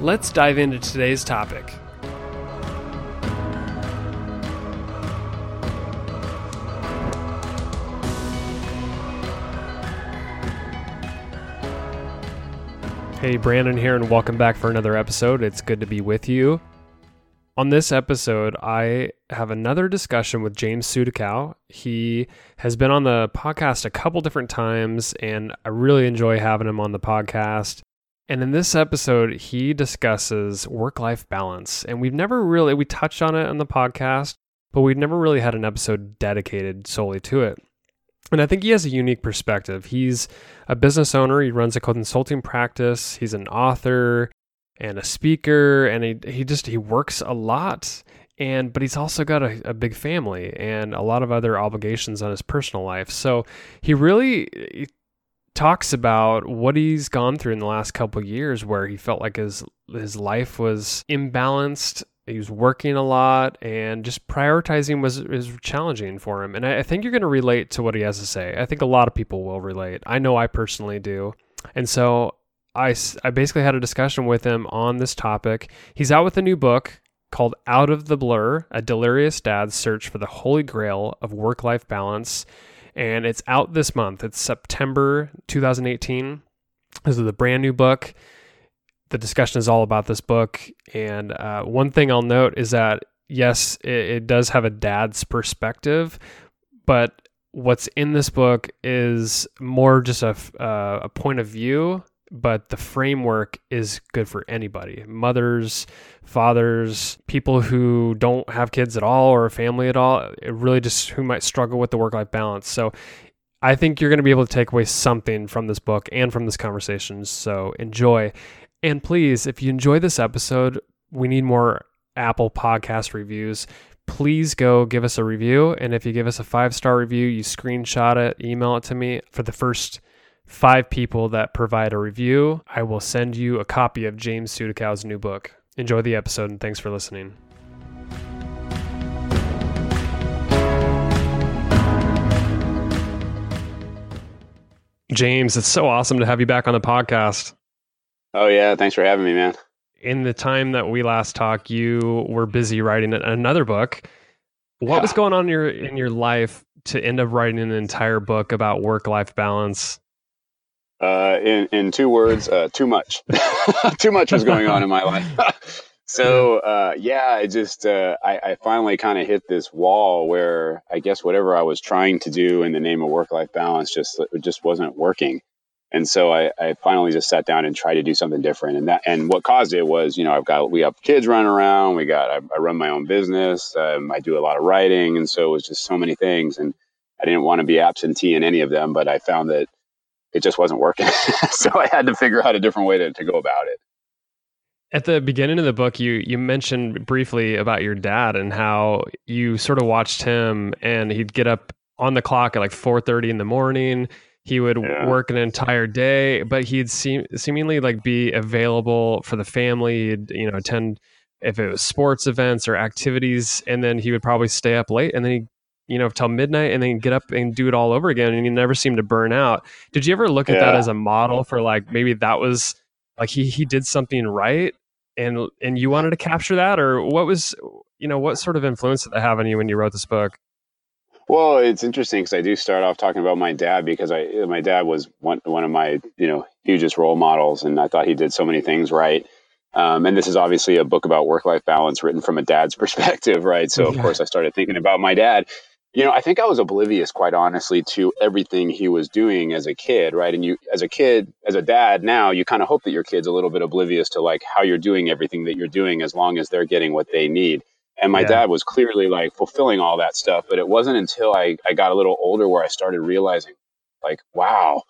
Let's dive into today's topic. Hey, Brandon here, and welcome back for another episode. It's good to be with you. On this episode, I have another discussion with James Sudakow. He has been on the podcast a couple different times, and I really enjoy having him on the podcast. And in this episode, he discusses work life balance. And we've never really, we touched on it on the podcast, but we've never really had an episode dedicated solely to it. And I think he has a unique perspective. He's a business owner, he runs a consulting practice, he's an author and a speaker, and he, he just, he works a lot. And, but he's also got a, a big family and a lot of other obligations on his personal life. So he really talks about what he's gone through in the last couple years where he felt like his his life was imbalanced he was working a lot and just prioritizing was was challenging for him. And I, I think you're going to relate to what he has to say. I think a lot of people will relate. I know i personally do. And so I, I basically had a discussion with him on this topic. He's out with a new book called out of the blur a delirious dad's search for the holy grail of work-life balance and it's out this month. It's September 2018. This is a brand new book. The discussion is all about this book. And uh, one thing I'll note is that, yes, it, it does have a dad's perspective, but what's in this book is more just a, uh, a point of view but the framework is good for anybody mothers fathers people who don't have kids at all or a family at all it really just who might struggle with the work life balance. So i think you're going to be able to take away something from this book and from this conversation so enjoy. And please if you enjoy this episode we need more apple podcast reviews. Please go give us a review and if you give us a five star review you screenshot it email it to me for the first five people that provide a review, I will send you a copy of James Sudakow's new book. Enjoy the episode and thanks for listening. James, it's so awesome to have you back on the podcast. Oh yeah, thanks for having me, man. In the time that we last talked, you were busy writing another book. What yeah. was going on in your in your life to end up writing an entire book about work life balance? Uh, in in two words, uh, too much. too much was going on in my life. so uh, yeah, I just uh, I, I finally kind of hit this wall where I guess whatever I was trying to do in the name of work life balance just it just wasn't working. And so I, I finally just sat down and tried to do something different. And that and what caused it was you know I've got we have kids running around. We got I, I run my own business. Um, I do a lot of writing, and so it was just so many things. And I didn't want to be absentee in any of them, but I found that it just wasn't working. so I had to figure out a different way to, to go about it. At the beginning of the book, you you mentioned briefly about your dad and how you sort of watched him, and he'd get up on the clock at like four thirty in the morning. He would yeah. work an entire day, but he'd seem seemingly like be available for the family. He'd, you know, attend if it was sports events or activities, and then he would probably stay up late, and then he you know, till midnight and then get up and do it all over again. And you never seem to burn out. Did you ever look at yeah. that as a model for like maybe that was like he he did something right and and you wanted to capture that or what was you know what sort of influence did that have on you when you wrote this book? Well, it's interesting because I do start off talking about my dad because I my dad was one one of my you know hugest role models, and I thought he did so many things right. Um, and this is obviously a book about work life balance written from a dad's perspective, right? So of yeah. course I started thinking about my dad, you know, I think I was oblivious, quite honestly, to everything he was doing as a kid, right? And you, as a kid, as a dad now, you kind of hope that your kid's a little bit oblivious to like how you're doing everything that you're doing as long as they're getting what they need. And my yeah. dad was clearly like fulfilling all that stuff. But it wasn't until I, I got a little older where I started realizing, like, wow,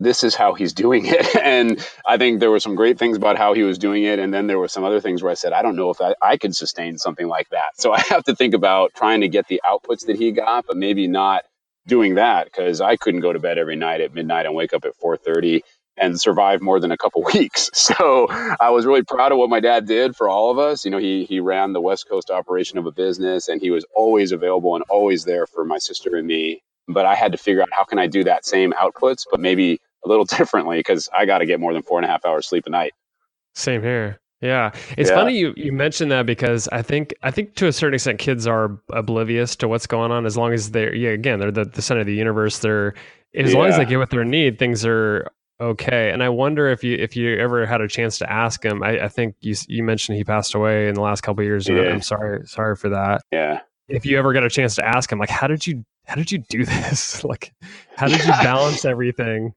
this is how he's doing it. And I think there were some great things about how he was doing it. And then there were some other things where I said, I don't know if I, I could sustain something like that. So I have to think about trying to get the outputs that he got, but maybe not doing that because I couldn't go to bed every night at midnight and wake up at 4:30 and survive more than a couple weeks. So I was really proud of what my dad did for all of us. You know, he he ran the West Coast operation of a business and he was always available and always there for my sister and me. But I had to figure out how can I do that same outputs, but maybe a little differently because I got to get more than four and a half hours sleep a night. Same here. Yeah. It's yeah. funny you, you mentioned that because I think I think to a certain extent kids are oblivious to what's going on as long as they're yeah, again, they're the, the center of the universe. They're as yeah. long as they get what they need, things are okay. And I wonder if you if you ever had a chance to ask him. I, I think you you mentioned he passed away in the last couple years. Yeah. I'm sorry sorry for that. Yeah. If you ever got a chance to ask him, like, how did you how did you do this? like, how did you balance everything?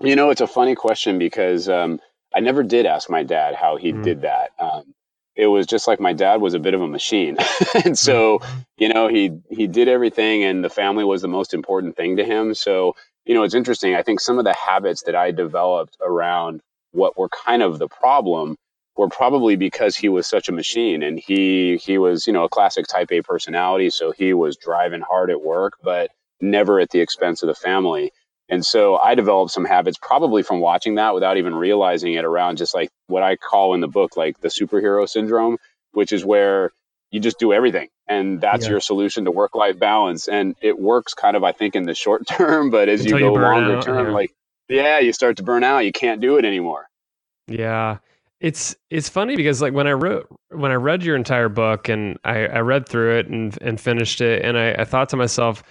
You know, it's a funny question because um, I never did ask my dad how he mm. did that. Um, it was just like my dad was a bit of a machine, and so mm-hmm. you know he he did everything, and the family was the most important thing to him. So you know, it's interesting. I think some of the habits that I developed around what were kind of the problem were probably because he was such a machine and he he was you know a classic type A personality, so he was driving hard at work, but never at the expense of the family. And so I developed some habits probably from watching that without even realizing it around just like what I call in the book, like the superhero syndrome, which is where you just do everything and that's yeah. your solution to work life balance. And it works kind of, I think, in the short term, but as Until you go you longer out, term, yeah. like, yeah, you start to burn out. You can't do it anymore. Yeah. It's it's funny because like when I wrote when I read your entire book and I, I read through it and and finished it and I, I thought to myself,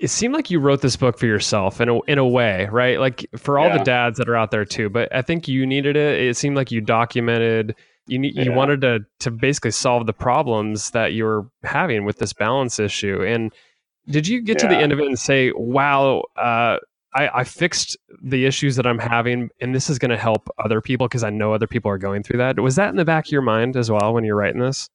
it seemed like you wrote this book for yourself in a in a way, right? Like for all yeah. the dads that are out there too. But I think you needed it. It seemed like you documented. You need, yeah. you wanted to to basically solve the problems that you were having with this balance issue. And did you get yeah. to the end of it and say, "Wow, uh, I, I fixed the issues that I'm having, and this is going to help other people because I know other people are going through that"? Was that in the back of your mind as well when you're writing this?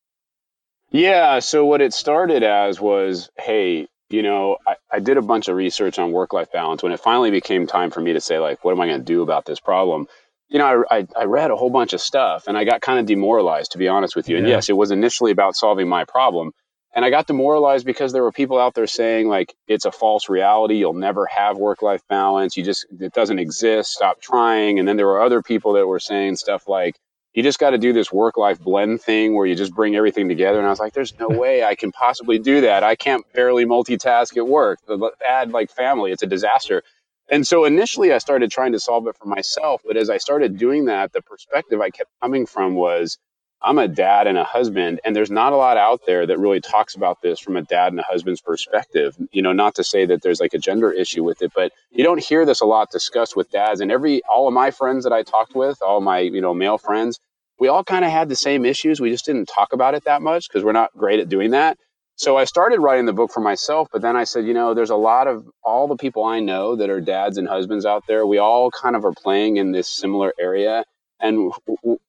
Yeah. So what it started as was, hey, you know, I, I did a bunch of research on work life balance when it finally became time for me to say, like, what am I going to do about this problem? You know, I, I, I, read a whole bunch of stuff and I got kind of demoralized, to be honest with you. And yes, it was initially about solving my problem. And I got demoralized because there were people out there saying, like, it's a false reality. You'll never have work life balance. You just, it doesn't exist. Stop trying. And then there were other people that were saying stuff like, you just got to do this work life blend thing where you just bring everything together. And I was like, there's no way I can possibly do that. I can't barely multitask at work. Add like family, it's a disaster. And so initially I started trying to solve it for myself. But as I started doing that, the perspective I kept coming from was I'm a dad and a husband, and there's not a lot out there that really talks about this from a dad and a husband's perspective. You know, not to say that there's like a gender issue with it, but you don't hear this a lot discussed with dads. And every all of my friends that I talked with, all my you know male friends, we all kind of had the same issues. We just didn't talk about it that much because we're not great at doing that. So I started writing the book for myself, but then I said, you know, there's a lot of all the people I know that are dads and husbands out there. We all kind of are playing in this similar area and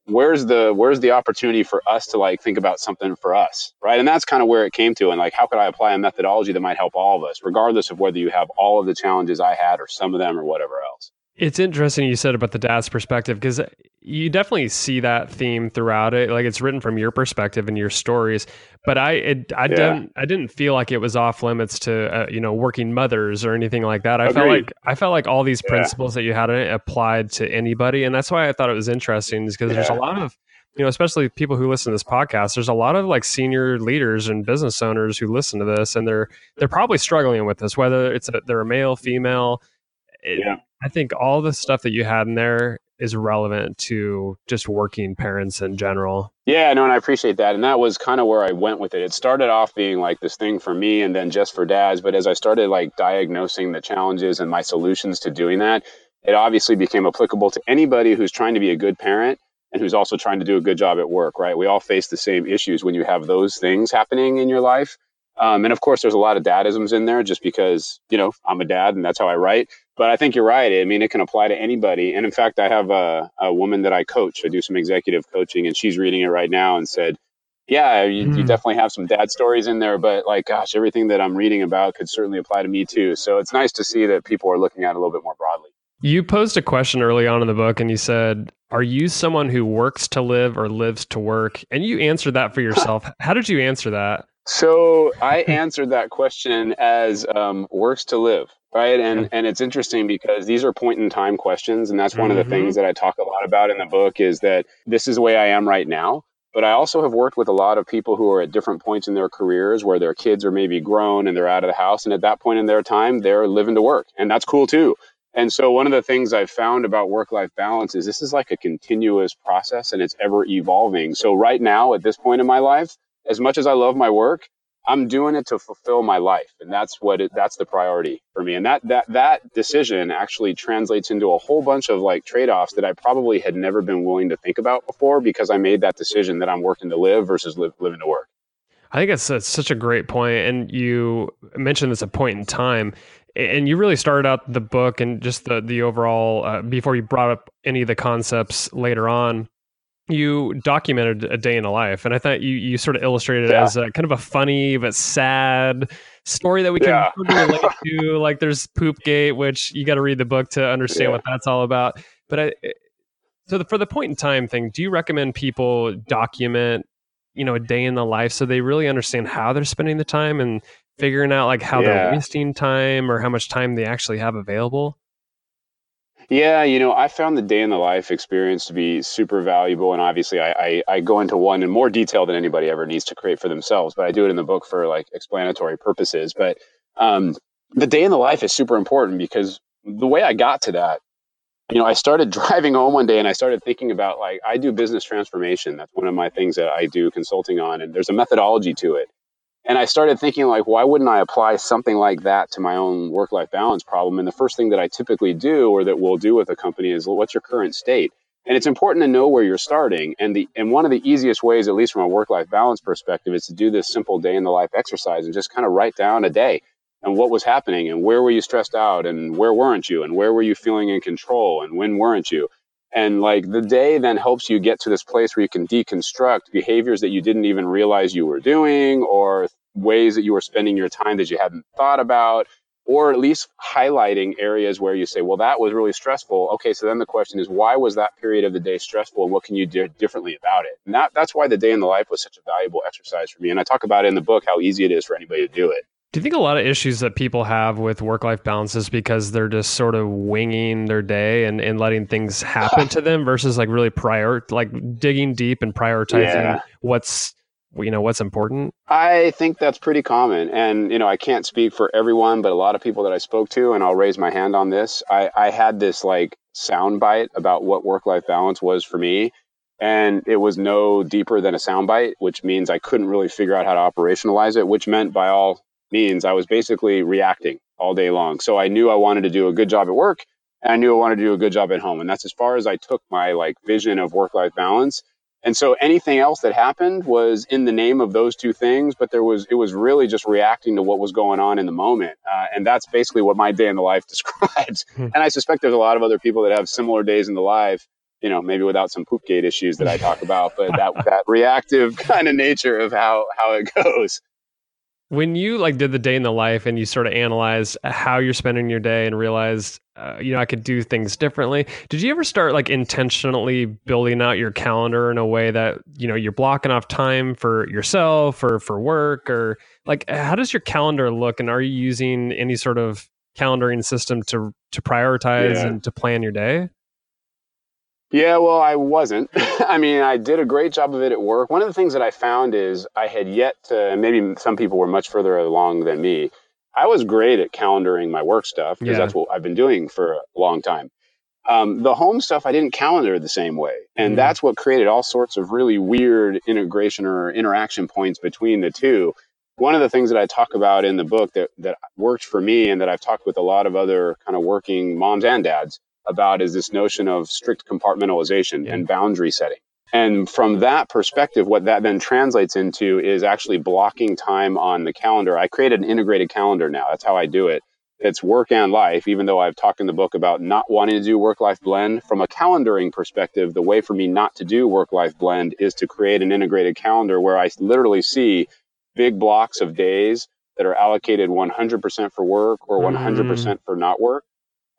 where's the where's the opportunity for us to like think about something for us right? And that's kind of where it came to and like how could i apply a methodology that might help all of us regardless of whether you have all of the challenges i had or some of them or whatever else it's interesting you said about the dad's perspective because you definitely see that theme throughout it. Like it's written from your perspective and your stories. But I, it, I yeah. didn't, I didn't feel like it was off limits to, uh, you know, working mothers or anything like that. I Agreed. felt like, I felt like all these yeah. principles that you had applied to anybody, and that's why I thought it was interesting, is because yeah. there's a lot of, you know, especially people who listen to this podcast. There's a lot of like senior leaders and business owners who listen to this, and they're they're probably struggling with this, whether it's a, they're a male, female. It, yeah I think all the stuff that you had in there is relevant to just working parents in general. Yeah, no, and I appreciate that. And that was kind of where I went with it. It started off being like this thing for me and then just for dads. But as I started like diagnosing the challenges and my solutions to doing that, it obviously became applicable to anybody who's trying to be a good parent and who's also trying to do a good job at work, right? We all face the same issues when you have those things happening in your life. Um, and of course, there's a lot of dadisms in there just because, you know, I'm a dad and that's how I write. But I think you're right. I mean, it can apply to anybody. And in fact, I have a, a woman that I coach. I do some executive coaching and she's reading it right now and said, yeah, you, mm. you, hmm. definitely have some dad stories in there, but like, gosh, everything that I'm reading about could certainly apply to me too. So it's nice to see that people are looking at it a little bit more broadly. You posed a question early on in the book and you said, Are you someone who works to live or lives to work? And you answered that for yourself. How did you answer that? So I answered that question as um, works to live, right? And and it's interesting because these are point in time questions, and that's one mm-hmm. of the things mm-hmm. that I talk a lot about in the book is that this is the way I am right now. But I also have worked with a lot of people who are at different points in their careers where their kids are maybe grown and they're out of the house, and at that point in their time, they're living to work, and that's cool too. And so one of the things I've found about work life balance is this is like a continuous process and it's ever evolving. So right now at this point in my life, as much as I love my work, I'm doing it to fulfill my life, and that's what it, that's the priority for me. And that that that decision actually translates into a whole bunch of like trade offs that I probably had never been willing to think about before because I made that decision that I'm working to live versus live, living to work. I think it's, it's such a great point, and you mentioned this a point in time, and you really started out the book and just the the overall uh, before you brought up any of the concepts later on you documented a day in a life, and I thought you you sort of illustrated yeah. it as a kind of a funny but sad story that we can yeah. relate to. Like there's Poopgate, which you got to read the book to understand yeah. what that's all about. But I, eh, so the, for the point in time thing, do you recommend people document, you know, a day in the life so they really understand how they're spending the time and figuring out like how they're wasting time or how much time they actually have available? Yeah, you know, I found the day in the life experience to be super valuable. And obviously, I, I, I, go into one in more detail than anybody ever needs to create for themselves, but I do it in the book for like explanatory purposes. But um, the day in the life is super important because the way I got to that, you know, I started driving home one day and I started thinking about like, I do business transformation. That's one of my things that I do consulting on. And there's a methodology to it. And I started thinking, like, why wouldn't I apply something like that to my own work life balance problem? And the first thing that I typically do or that we'll do with a company is, well, what's your current state? And it's important to know where you're starting. And the and one of the easiest ways, at least from a work life balance perspective, is to do this simple day in the life exercise and just kind of write down a day and what was happening and where were you stressed out and where weren't you and where were you feeling in control and when weren't you and like the day then helps you get to this place where you can deconstruct behaviors that you didn't even realize you were doing or ways that you were spending your time that you hadn't thought about or at least highlighting areas where you say well that was really stressful. Okay so then the question is why was that period of the day stressful and what can you do differently about it? And that, that's why the day in the life was such a valuable exercise for me and i talk about it in the book how easy it is for anybody to do it. Do you think a lot of issues that people have with work life balance is because they're just sort of winging their day and, and letting things happen to them versus like really prior like digging deep and prioritizing yeah. what's you know what's important i think that's pretty common and you know i can't speak for everyone but a lot of people that i spoke to and i'll raise my hand on this i, I had this like soundbite about what work life balance was for me and it was no deeper than a soundbite, which means I couldn't really figure out how to operationalize it, which meant by all means I was basically reacting all day long. So I knew I wanted to do a good job at work and I knew I wanted to do a good job at home. And that's as far as I took my like vision of work life balance. And so anything else that happened was in the name of those two things, but there was it was really just reacting to what was going on in the moment, uh, and that's basically what my day in the life describes. Hmm. And I suspect there's a lot of other people that have similar days in the life, you know, maybe without some poopgate issues that I talk about, but that that reactive kind of nature of how how it goes when you like did the day in the life and you sort of analyzed how you're spending your day and realized uh, you know i could do things differently did you ever start like intentionally building out your calendar in a way that you know you're blocking off time for yourself or for work or like how does your calendar look and are you using any sort of calendaring system to to prioritize yeah. and to plan your day yeah, well, I wasn't. I mean, I did a great job of it at work. One of the things that I found is I had yet to, maybe some people were much further along than me. I was great at calendaring my work stuff because yeah. that's what I've been doing for a long time. Um, the home stuff I didn't calendar the same way. And mm. that's what created all sorts of really weird integration or interaction points between the two. One of the things that I talk about in the book that, that worked for me and that I've talked with a lot of other kind of working moms and dads about is this notion of strict compartmentalization yeah. and boundary setting. And from that perspective, what that then translates into is actually blocking time on the calendar. I created an integrated calendar now. That's how I do it. it's work and life, even though I've talked in the book about not wanting to do work life blend. From a calendaring perspective, the way for me not to do work life blend is to create an integrated calendar where I literally see big blocks of days that are allocated 100% for work or 100% mm. for not work.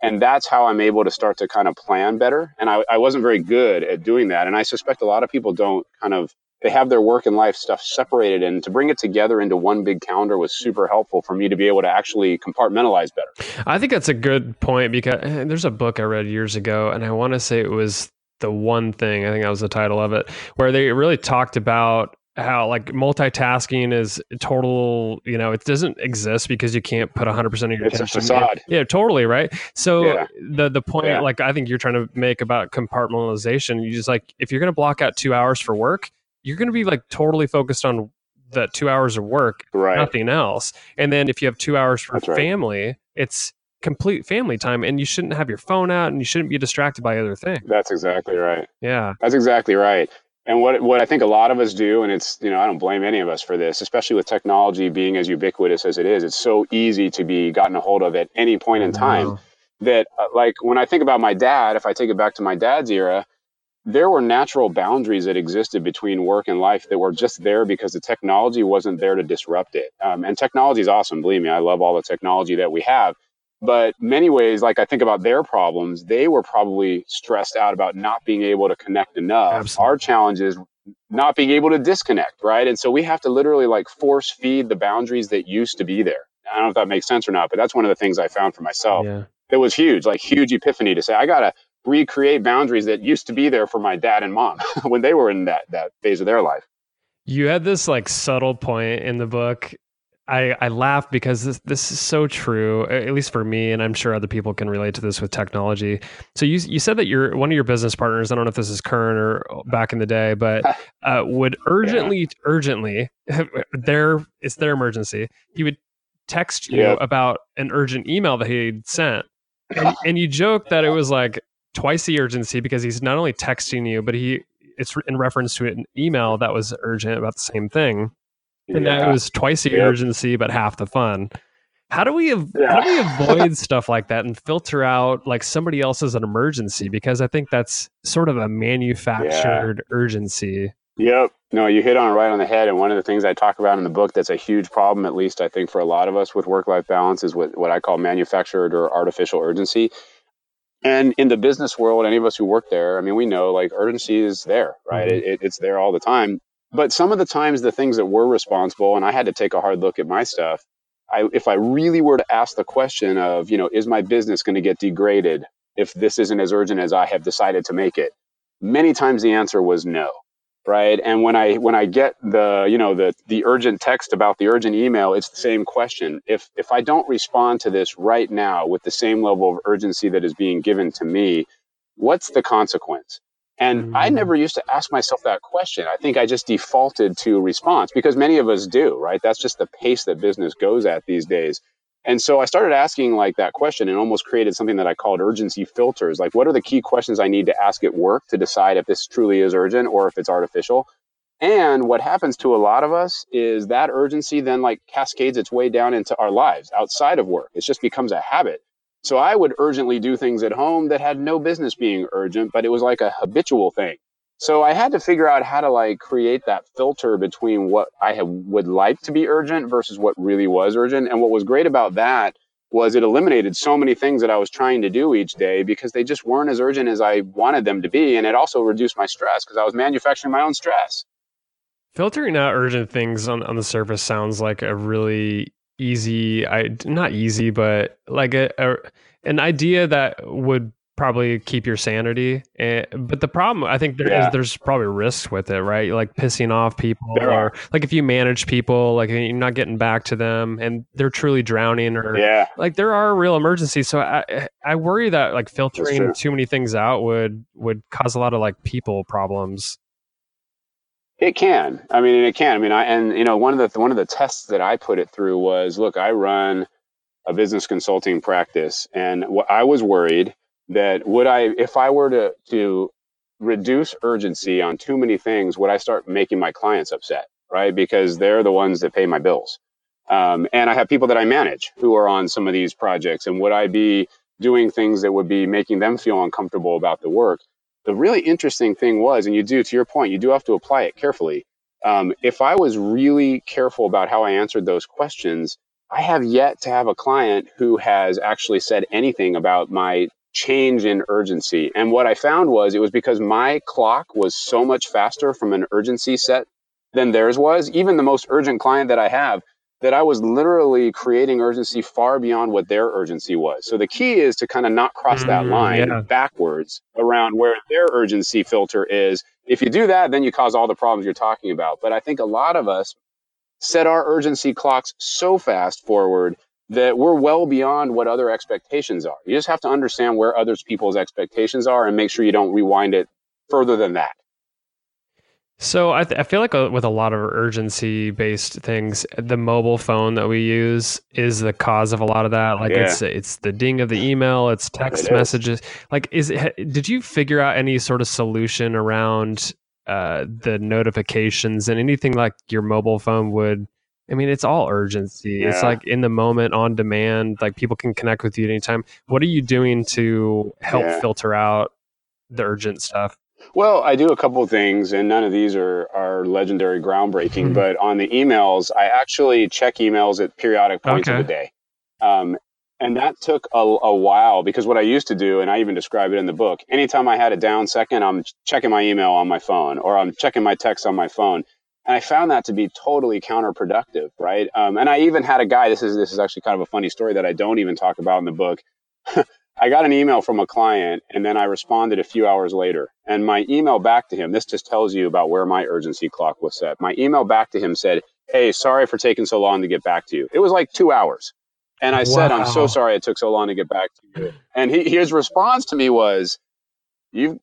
And that's how I'm able to start to kind of plan better. And I, I wasn't very good at doing that. And I suspect a lot of people don't kind of they have their work and life stuff separated and to bring it together into one big calendar was super helpful for me to be able to actually compartmentalize better i think that's a good point because eh, there's a book i read years ago and i want to say it was the one thing i think that was the title of it where they really talked about how like multitasking is total you know it doesn't exist because you can't put 100% of your it's attention a facade. yeah totally right so yeah. the the point yeah. like i think you're trying to make about compartmentalization you just like if you're going to block out two hours for work you're going to be like totally focused on that two hours of work, right. nothing else. And then if you have two hours for That's family, right. it's complete family time and you shouldn't have your phone out and you shouldn't be distracted by other things. That's exactly right. Yeah. That's exactly right. And what what I think a lot of us do, and it's you know I don't blame any of us for this, especially with technology being as ubiquitous as it is. It's so easy to be gotten a hold of at any point in time. That uh, like when I think about my dad, if I take it back to my dad's era, there were natural boundaries that existed between work and life that were just there because the technology wasn't there to disrupt it. Um, and technology is awesome. Believe me, I love all the technology that we have. But many ways, like I think about their problems, they were probably stressed out about not being able to connect enough. Absolutely. Our challenge is not being able to disconnect, right? And so we have to literally like force feed the boundaries that used to be there. I don't know if that makes sense or not, but that's one of the things I found for myself. Yeah. It was huge, like huge epiphany to say, I gotta recreate boundaries that used to be there for my dad and mom when they were in that that phase of their life. You had this like subtle point in the book. I, I laugh because this this is so true, at least for me, and I'm sure other people can relate to this with technology. So you you said that you're one of your business partners. I don't know if this is current or back in the day, but uh, would urgently yeah. urgently their it's their emergency. He would text you yep. about an urgent email that he'd sent, and, and you joked that it was like twice the urgency because he's not only texting you, but he it's in reference to an email that was urgent about the same thing, and yeah. that was twice the yep. urgency but half the fun. How do we av- yeah. how do we avoid stuff like that and filter out like somebody else's an emergency? Because I think that's sort of a manufactured yeah. urgency. Yep. No, you hit on it right on the head. And one of the things I talk about in the book that's a huge problem, at least I think for a lot of us with work life balance, is what, what I call manufactured or artificial urgency. And in the business world, any of us who work there, I mean, we know like urgency is there, right? Mm-hmm. It, it's there all the time. But some of the times, the things that were responsible, and I had to take a hard look at my stuff. I, if I really were to ask the question of, you know, is my business going to get degraded if this isn't as urgent as I have decided to make it? Many times the answer was no right and when i when i get the you know the the urgent text about the urgent email it's the same question if if i don't respond to this right now with the same level of urgency that is being given to me what's the consequence and mm-hmm. i never used to ask myself that question i think i just defaulted to response because many of us do right that's just the pace that business goes at these days and so I started asking like that question and almost created something that I called urgency filters. Like, what are the key questions I need to ask at work to decide if this truly is urgent or if it's artificial? And what happens to a lot of us is that urgency then like cascades its way down into our lives outside of work. It just becomes a habit. So I would urgently do things at home that had no business being urgent, but it was like a habitual thing. So I had to figure out how to like create that filter between what I would like to be urgent versus what really was urgent. And what was great about that was it eliminated so many things that I was trying to do each day because they just weren't as urgent as I wanted them to be. And it also reduced my stress because I was manufacturing my own stress. Filtering out urgent things on, on the surface sounds like a really easy, I not easy, but like a, a an idea that would probably keep your sanity. And, eh, but the problem, I think, there yeah. is, there's probably risks with it, right? Like pissing off people, there or are. like if you manage people, like you're not getting back to them, and they're truly drowning, or yeah, like there are real emergencies. So I I worry that like filtering too many things out would would cause a lot of like people problems. It can. I mean, it can. I mean, I and you know one of the one of the tests that I put it through was, look, I run a business consulting practice, and what I was worried that would I, if I were to, to reduce urgency on too many things, would I start making my clients upset, right? Because they're the ones that pay my bills. Um, and I have people that I manage who are on some of these projects. And would I be doing things that would be making them feel uncomfortable about the work? The really interesting thing was, and you do, to your point, you do have to apply it carefully. Um, if I was really careful about how I answered those questions, I have yet to have a client who has actually said anything about my change in urgency. And what I found was it was because my clock was so much faster from an urgency set than theirs was. Even the most urgent client that I have, that I was literally creating urgency far beyond what their urgency was. So the key is to kind of not cross that mm, line yeah. backwards around where their urgency filter is. If you do that, then you cause all the problems you're talking about. But I think a lot of us set our urgency clocks so fast forward that we're well beyond what other expectations are. You just have to understand where others people's expectations are and make sure you don't rewind it further than that. So I, th- I feel like a, uh, with a lot of urgency based things, the mobile phone that we use is the cause of a lot of that. Like yeah. it's it's the ding of the email, it's text it messages. Like is it, did you figure out any sort of solution around uh, the notifications and anything like your mobile phone would? I mean, it's all urgency. Yeah. It's like in the moment, on demand. Like people can connect with you anytime. What are you doing to help yeah. filter out the urgent stuff? Well, I do a couple of things, and none of these are, are legendary groundbreaking. Mm-hmm. But on the emails, I actually check emails at periodic points okay. of the day. Um, and that took a, a, while because what I used to do, and I even describe it in the book, anytime I had a down second, I'm checking my email on my phone or I'm checking my text on my phone. And I found that to be totally counterproductive, right? Um, and I even had a guy. This is this is actually kind of a funny story that I don't even talk about in the book. I got an email from a client and then I responded a few hours later. And my email back to him, this just tells you about where my urgency clock was set. My email back to him said, Hey, sorry for taking so long to get back to you. It was like two hours. And I wow. said, I'm so sorry it took so long to get back to you. And he, his response to me was, You,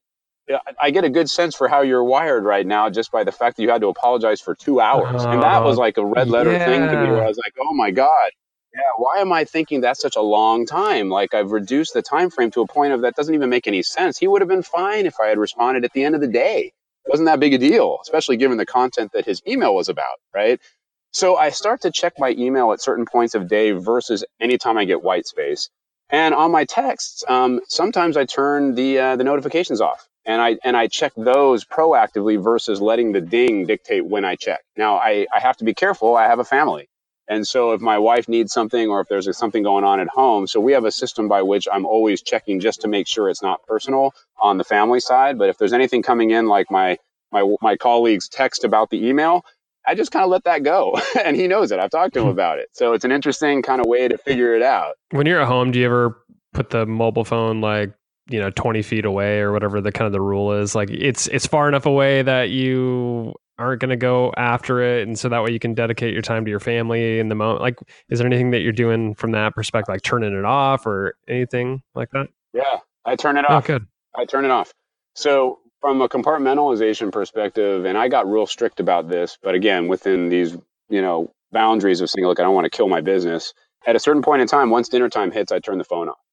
I get a good sense for how you're wired right now just by the fact that you had to apologize for two hours. Uh, and that was like a red letter yeah. thing to me where I was like, oh my God, yeah, why am I thinking that's such a long time? Like I've reduced the time frame to a point of that doesn't even make any sense. He would have been fine if I had responded at the end of the day. It wasn't that big a deal, especially given the content that his email was about, right? So I start to check my email at certain points of day versus anytime I get white space. And on my texts, um, sometimes I turn the uh, the notifications off, and I and I check those proactively versus letting the ding dictate when I check. Now I, I have to be careful. I have a family, and so if my wife needs something or if there's something going on at home, so we have a system by which I'm always checking just to make sure it's not personal on the family side. But if there's anything coming in, like my my my colleagues text about the email, I just kind of let that go. and he knows it. I've talked to him hmm. about it. So it's an interesting kind of way to figure it out. When you're at home, do you ever put the mobile phone like you know 20 feet away or whatever the kind of the rule is like it's it's far enough away that you aren't going to go after it and so that way you can dedicate your time to your family in the moment like is there anything that you're doing from that perspective like turning it off or anything like that? Yeah i turn it oh, off. oh, good. I turn it off. So from a compartmentalization perspective and i got real strict about this but again within these you know boundaries of saying look i don't want to kill my business. At a certain point in time once dinner time hits i turn the phone off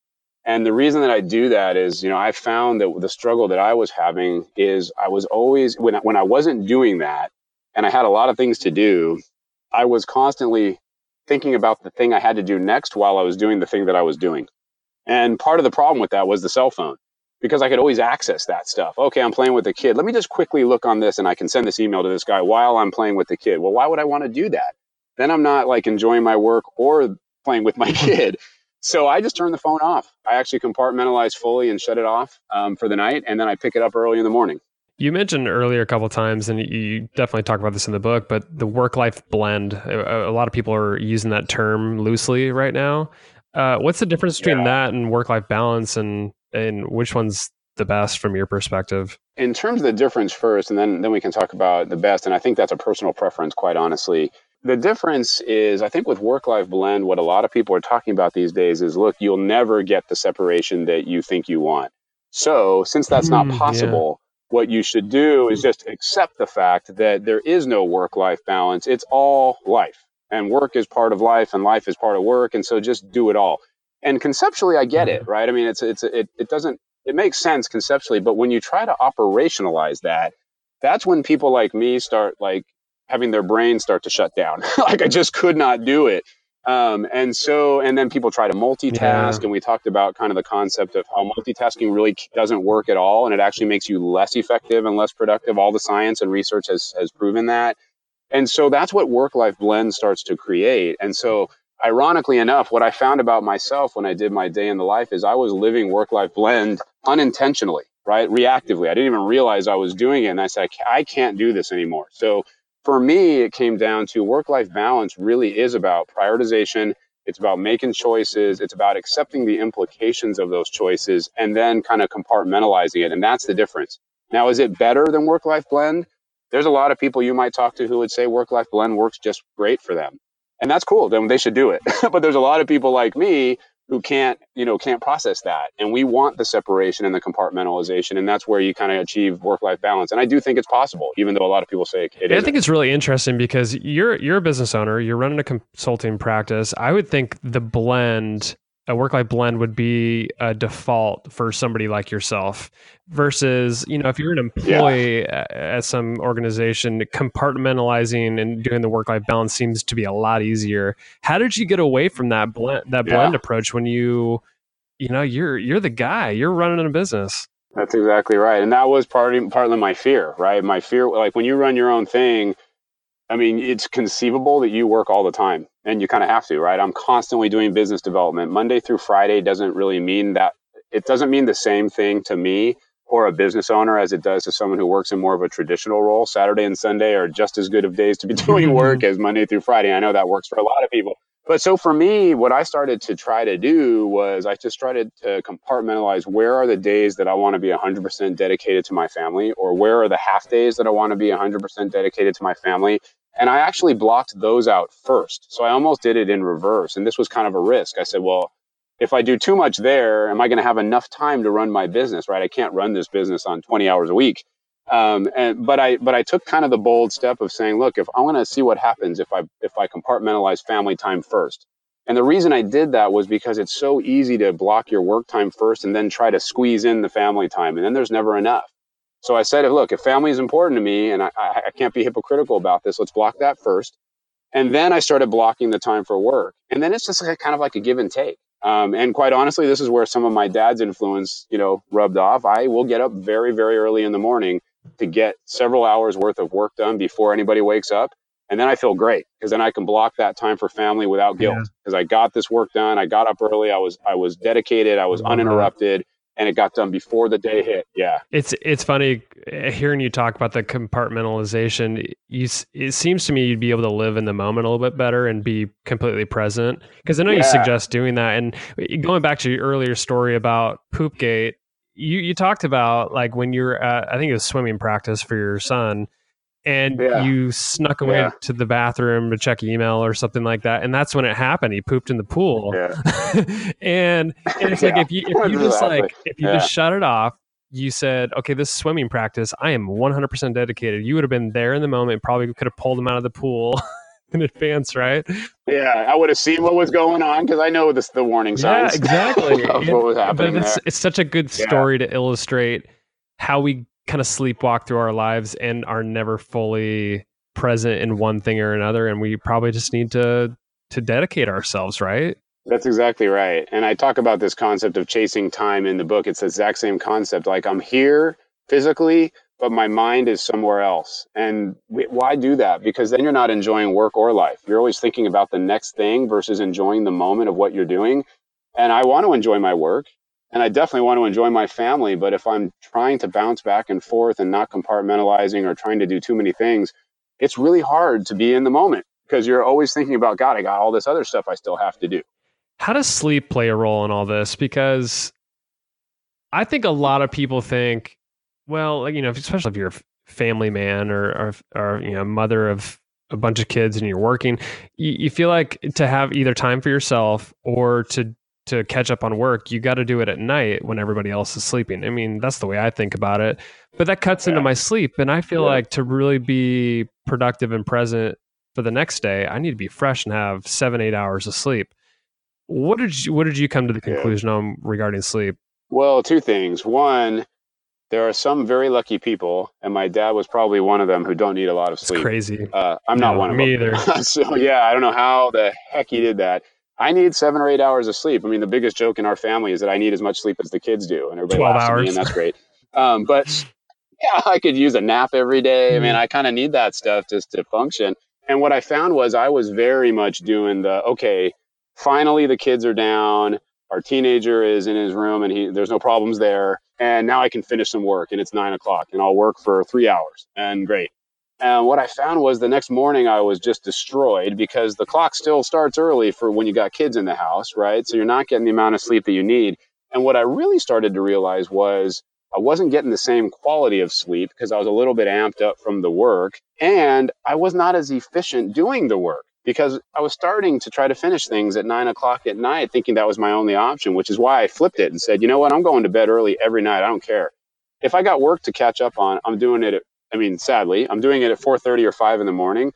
and the reason that I do that is, you know, I found that the struggle that I was having is I was always when I, when I wasn't doing that, and I had a lot of things to do, I was constantly thinking about the thing I had to do next while I was doing the thing that I was doing. And part of the problem with that was the cell phone because I could always access that stuff. Okay, I'm playing with the kid. Let me just quickly look on this and I can send this email to this guy while I'm playing with the kid. Well, why would I want to do that? Then I'm not like enjoying my work or playing with my kid. So I just turn the phone off. I actually compartmentalize fully and shut it off um, for the night, and then I pick it up early in the morning. You mentioned earlier a couple times, and you definitely talk about this in the book, but the work-life blend. A, a lot of people are using that term loosely right now. Uh, what's the difference between yeah. that and work-life balance, and and which one's the best from your perspective? In terms of the difference first, and then then we can talk about the best. And I think that's a personal preference, quite honestly. The difference is, I think, with work life blend, what a lot of people are talking about these days is look, you'll never get the separation that you think you want. So, since that's not hmm, possible, yeah. what you should do is just accept the fact that there is no work life balance. It's all life. And work is part of life, and life is part of work. And so just do it all. And conceptually, I get it, right? I mean, it's, it's, it, it doesn't, it makes sense conceptually, but when you try to operationalize that, that's when people like me start like having their brain start to shut down. like I just could not do it. Um, and so, and then people try to multitask, yeah. and we talked about kind of the concept of how multitasking really doesn't work at all, and it actually makes you less effective and less productive. All the science and research has has proven that. And so that's what work life blend starts to create. And so, ironically enough, what I found about myself when I did my day in the life is I was living work life blend unintentionally, right? Reactively. I didn't even realize I was doing it. And I said, I can't do this anymore. So for me, it came down to work life balance really is about prioritization. It's about making choices. It's about accepting the implications of those choices and then kind of compartmentalizing it. And that's the difference. Now, is it better than work life blend? There's a lot of people you might talk to who would say work life blend works just great for them. And that's cool. Then they should do it. but there's a lot of people like me who can't, you know, can't process that. And we want the separation and the compartmentalization. And that's where you kind of achieve work life balance. And I do think it's possible, even though a lot of people say it yeah, I think it's really interesting because you're you're a business owner, you're running a consulting practice. I would think the blend a work life blend would be a default for somebody like yourself versus you know if you're an employee yeah. at some organization compartmentalizing and doing the work life balance seems to be a lot easier how did you get away from that blend that blend yeah. approach when you you know you're you're the guy you're running a business that's exactly right and that was part partly my fear right my fear like when you run your own thing I mean, it's conceivable that you work all the time and you kind of have to, right? I'm constantly doing business development. Monday through Friday doesn't really mean that it doesn't mean the same thing to me or a business owner as it does to someone who works in more of a traditional role. Saturday and Sunday are just as good of days to be doing work as Monday through Friday. I know that works for a lot of people. But so for me, what I started to try to do was I just started to compartmentalize where are the days that I want to be 100% dedicated to my family, or where are the half days that I want to be 100% dedicated to my family, and I actually blocked those out first. So I almost did it in reverse. And this was kind of a risk. I said, well, if I do too much there, am I going to have enough time to run my business, right? I can't run this business on 20 hours a week. Um, and, but I, but I took kind of the bold step of saying, look, if I want to see what happens if I, if I compartmentalize family time first. And the reason I did that was because it's so easy to block your work time first and then try to squeeze in the family time. And then there's never enough. So I said, look, if family is important to me and I, I, I can't be hypocritical about this, let's block that first. And then I started blocking the time for work. And then it's just like, kind of like a give and take. Um, and quite honestly, this is where some of my dad's influence, you know, rubbed off. I will get up very, very early in the morning to get several hours worth of work done before anybody wakes up. And then I feel great because then I can block that time for family without guilt because yeah. I got this work done. I got up early. I was, I was dedicated. I was uninterrupted and it got done before the day hit. Yeah, it's it's funny eh, hearing you talk about the compartmentalization. You, it seems to me you'd be able to live in the moment a little bit better and be completely present. Because I know yeah. you suggest doing that. And going back to your earlier story about Poopgate, you you talked about like when you're at, I think it was swimming practice for your son and yeah. you snuck away yeah. to the bathroom to check email or something like that and that's when it happened. He pooped in the pool. Yeah. and, and it's like if you if you just like if you just shut it off you said okay this swimming practice. I am 100% dedicated. You would have been there in the moment probably could have pulled him out of the pool in advance right? Yeah i would have seen what was going on because i know this the warning signs. yeah exactly. Of what was happening but it's, it's such a good story to illustrate how we kind of sleepwalk through our lives and are never fully present in one thing or another and we probably just need to to dedicate ourselves right? That's exactly right and i talk about this concept of chasing time in the book. It's the exact same concept like i'm here physically but my mind is somewhere else and why do that? Because then you're not enjoying work or life. You're always thinking about the next thing versus enjoying the moment of what you're doing and i want to enjoy my work and I definitely want to enjoy my family. But if I'm trying to bounce back and forth and not compartmentalizing or trying to do too many things, it's really hard to be in the moment because you're always thinking about, God, I got all this other stuff I still have to do. How does sleep play a role in all this? Because I think a lot of people think, well, you know, especially if you're a family man or, or, or you know, mother of a bunch of kids and you're working, you, you feel like to have either time for yourself or to to catch up on work, you got to do it at night when everybody else is sleeping. I mean, that's the way I think about it. But that cuts yeah. into my sleep. And I feel yeah. like to really be productive and present for the next day, I need to be fresh and have seven, eight hours of sleep. What did you what did you come to the conclusion yeah. on regarding sleep? Well, two things. One, there are some very lucky people, and my dad was probably one of them who don't need a lot of sleep. It's crazy. Uh, I'm not one of me them. either. so yeah, I don't know how the heck he did that. I need seven or eight hours of sleep. I mean, the biggest joke in our family is that I need as much sleep as the kids do, and everybody 12 laughs at me, and that's great. Um, but yeah, I could use a nap every day. I mean, Mhm. I kind of need that stuff just to function. And what I found was I was very much doing the okay. Finally, the kids are down. Our teenager is in his room, and he there's no problems there. And now I can finish some work, and it's nine o'clock, and I'll work for three hours, and great. And what I found was the next morning I was just destroyed because the clock still starts early for when you got kids in the house, right? So you're not getting the amount of sleep that you need. And what I really started to realize was I wasn't getting the same quality of sleep because I was a little bit amped up from the work and I was not as efficient doing the work because I was starting to try to finish things at nine o'clock at night, thinking that was my only option, which is why I flipped it and said, you know what, I'm going to bed early every night. I don't care. If I got work to catch up on, I'm doing it at I mean, sadly, I'm doing it at 4:30 or 5 in the morning.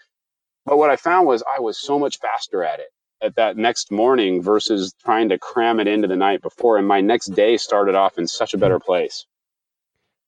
But what I found was I was so much faster at it at that next morning versus trying to cram it into the night before. And my next day started off in such a better place.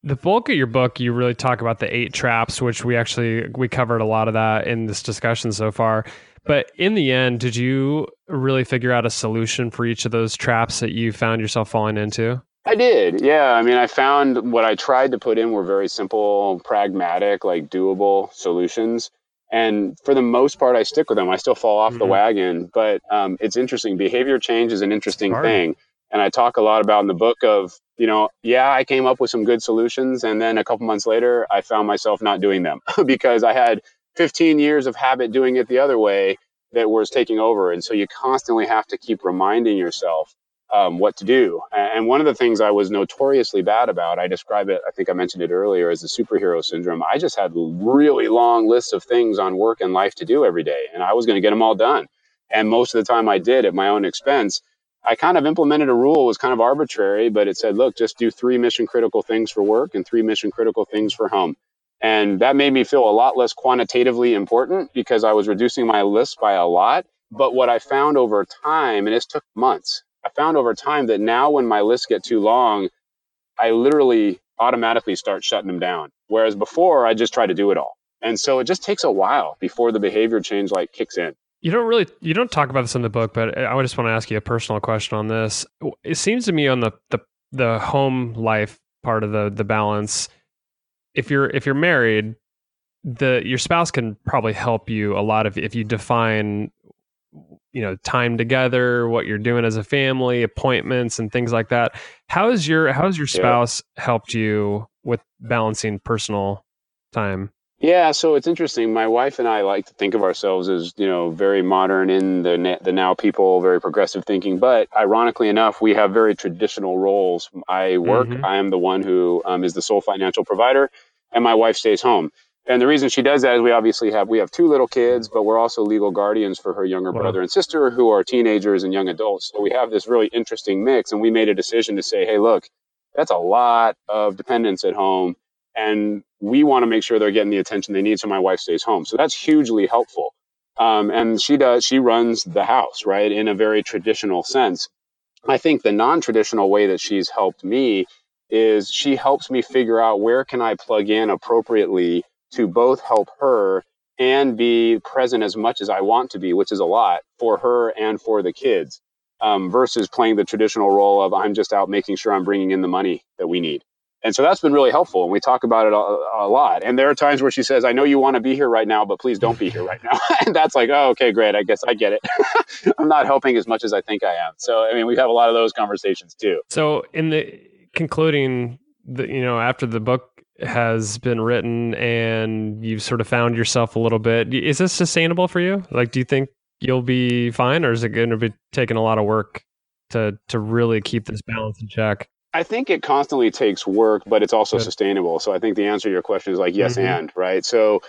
The bulk of your book, you really talk about the eight traps, which we actually we covered a lot of that in this discussion so far. But in the end, did you really figure out a solution for each of those traps that you found yourself falling into? I did. Yeah. I mean, I found what I tried to put in were very simple, pragmatic, like doable solutions. And for the most part, I stick with them. I still fall off the Mhm. wagon, but um, it's interesting. Behavior change is an interesting Smart. thing. And I talk a lot about in the book of, you know, yeah, I came up with some good solutions. And then a couple months later, I found myself not doing them because I had 15 years of habit doing it the other way that was taking over. And so you constantly have to keep reminding yourself um, what to do. And one of the things I was notoriously bad about, I describe it, I think I mentioned it earlier, as the superhero syndrome. I just had really long lists of things on work and life to do every day, and I was going to get them all done. And most of the time I did at my own expense. I kind of implemented a rule, was kind of arbitrary, but it said, look, just do three mission critical things for work and three mission critical things for home. And that made me feel a lot less quantitatively important because I was reducing my list by a lot. But what I found over time, and this took months, I found over time that now when my lists get too long, I literally automatically start shutting them down. Whereas before, I just try to do it all. And so it just takes a while before the behavior change like kicks in. You don't really you don't talk about this in the book, but I just want to ask you a personal question on this. It seems to me on the the, the home life part of the the balance, if you're if you're married, the your spouse can probably help you a lot of if you define you know time together what you're doing as a family appointments and things like that how is your how has your Yeah. spouse helped you with balancing personal time Yeah, so it's interesting. My wife and I like to think of ourselves as, you know, very modern in the na- the now people, very progressive thinking. But ironically enough, we have very traditional roles. I work. Mhm. I am the one who um, is the sole financial provider, and my wife stays home. And the reason she does that is we obviously have we have two little kids, but we're also legal guardians for her younger Wow. brother and sister who are teenagers and young adults. So we have this really interesting mix. And we made a decision to say, hey, look, that's a lot of dependence at home and we want to make sure they're getting the attention they need so my wife stays home so that's hugely helpful um, and she does she runs the house right in a very traditional sense i think the non-traditional way that she's helped me is she helps me figure out where can i plug in appropriately to both help her and be present as much as i want to be which is a lot for her and for the kids um, versus playing the traditional role of i'm just out making sure i'm bringing in the money that we need and so that's been really helpful. And we talk about it a, a lot. And there are times where she says, I know you want to be here right now, but please don't be here right now. and that's like, oh, okay, great. I guess I get it. I'm not helping as much as I think I am. So, I mean, we have a lot of those conversations too. So, in the concluding, the you know, after the book has been written and you've sort of found yourself a little bit, is this sustainable for you? Like, do you think you'll be fine, or is it going to be taking a lot of work to to really keep this balance in check? I think it constantly takes work, but it's also Good. sustainable. So I think the answer to your question is like yes Mhm. and, right? So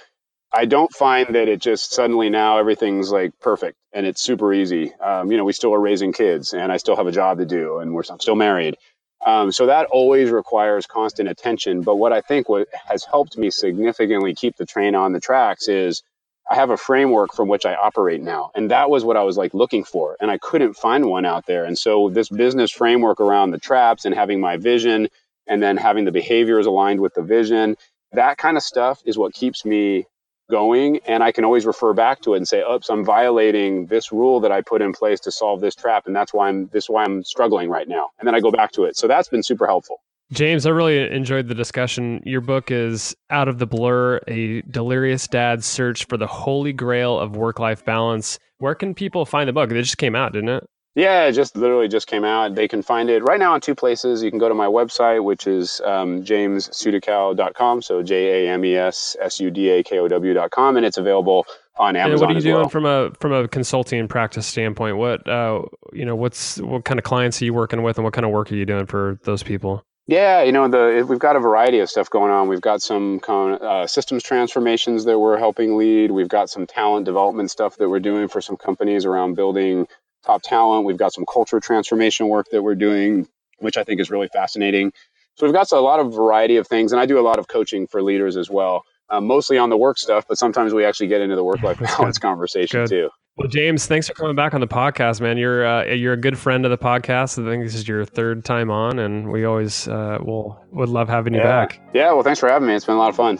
I don't find that it just suddenly now everything's like perfect and it's super easy. Um, you know, we still are raising kids and I still have a job to do and we're I'm still married. Um, so that always requires constant attention. But what I think what has helped me significantly keep the train on the tracks is I have a framework from which I operate now. And that was what I was like looking for. And I couldn't find one out there. And so this business framework around the traps and having my vision and then having the behaviors aligned with the vision. That kind of stuff is what keeps me going and I can always refer back to it and say, oops, I'm violating this rule that I put in place to solve this trap. And that's why I'm this why I'm struggling right now. And then I go back to it. So that's been super helpful. James, I really enjoyed the discussion. Your book is Out of the Blur, a delirious dad's search for the holy grail of work life balance. Where can people find the book? It just came out, didn't it? Yeah, it just literally just came out. They can find it right now on two places. You can go to my website, which is um, jamessudakow.com. So J A M E S S U D A K O W.com. And it's available on Amazon. And what are you doing well. from a from a consulting practice standpoint? What uh, you know, what's what kind of clients are you working with, and what kind of work are you doing for those people? Yeah, you know, the we've got a variety of stuff going on. We've got some uh, systems transformations that we're helping lead. We've got some talent development stuff that we're doing for some companies around building top talent. We've got some culture transformation work that we're doing, which I think is really fascinating. So we've got a lot of variety of things, and I do a lot of coaching for leaders as well, uh, mostly on the work stuff, but sometimes we actually get into the work-life balance conversation good. too. Well, James, thanks for coming back on the podcast, man. You're uh, you're a good friend of the podcast. I think this is your third time on, and we always uh, will would love having you yeah. back. Yeah, well, thanks for having me. It's been a lot of fun.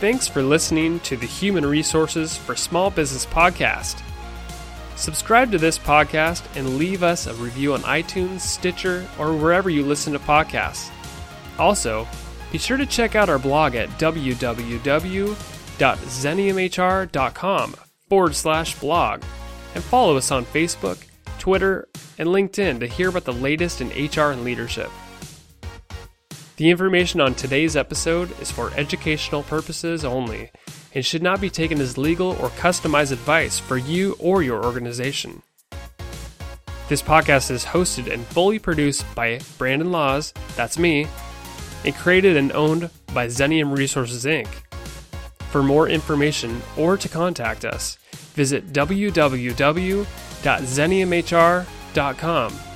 Thanks for listening to the Human Resources for Small Business podcast. Subscribe to this podcast and leave us a review on iTunes, Stitcher, or wherever you listen to podcasts. Also, be sure to check out our blog at www.xeniumhr.com forward slash blog and follow us on Facebook, Twitter, and LinkedIn to hear about the latest in HR and leadership. The information on today's episode is for educational purposes only and should not be taken as legal or customized advice for you or your organization. This podcast is hosted and fully produced by Brandon Laws, that's me, and created and owned by Xenium Resources Inc. For more information or to contact us, visit www.xeniumhr.com